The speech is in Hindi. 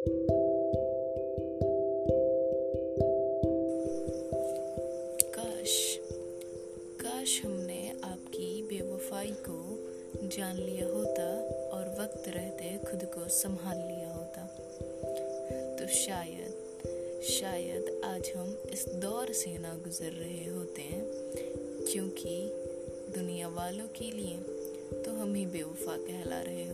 काश काश हमने आपकी बेवफाई को जान लिया होता और वक्त रहते खुद को संभाल लिया होता। तो शायद शायद आज हम इस दौर से ना गुजर रहे होते हैं क्योंकि दुनिया वालों के लिए तो हम ही बेवफा कहला रहे हैं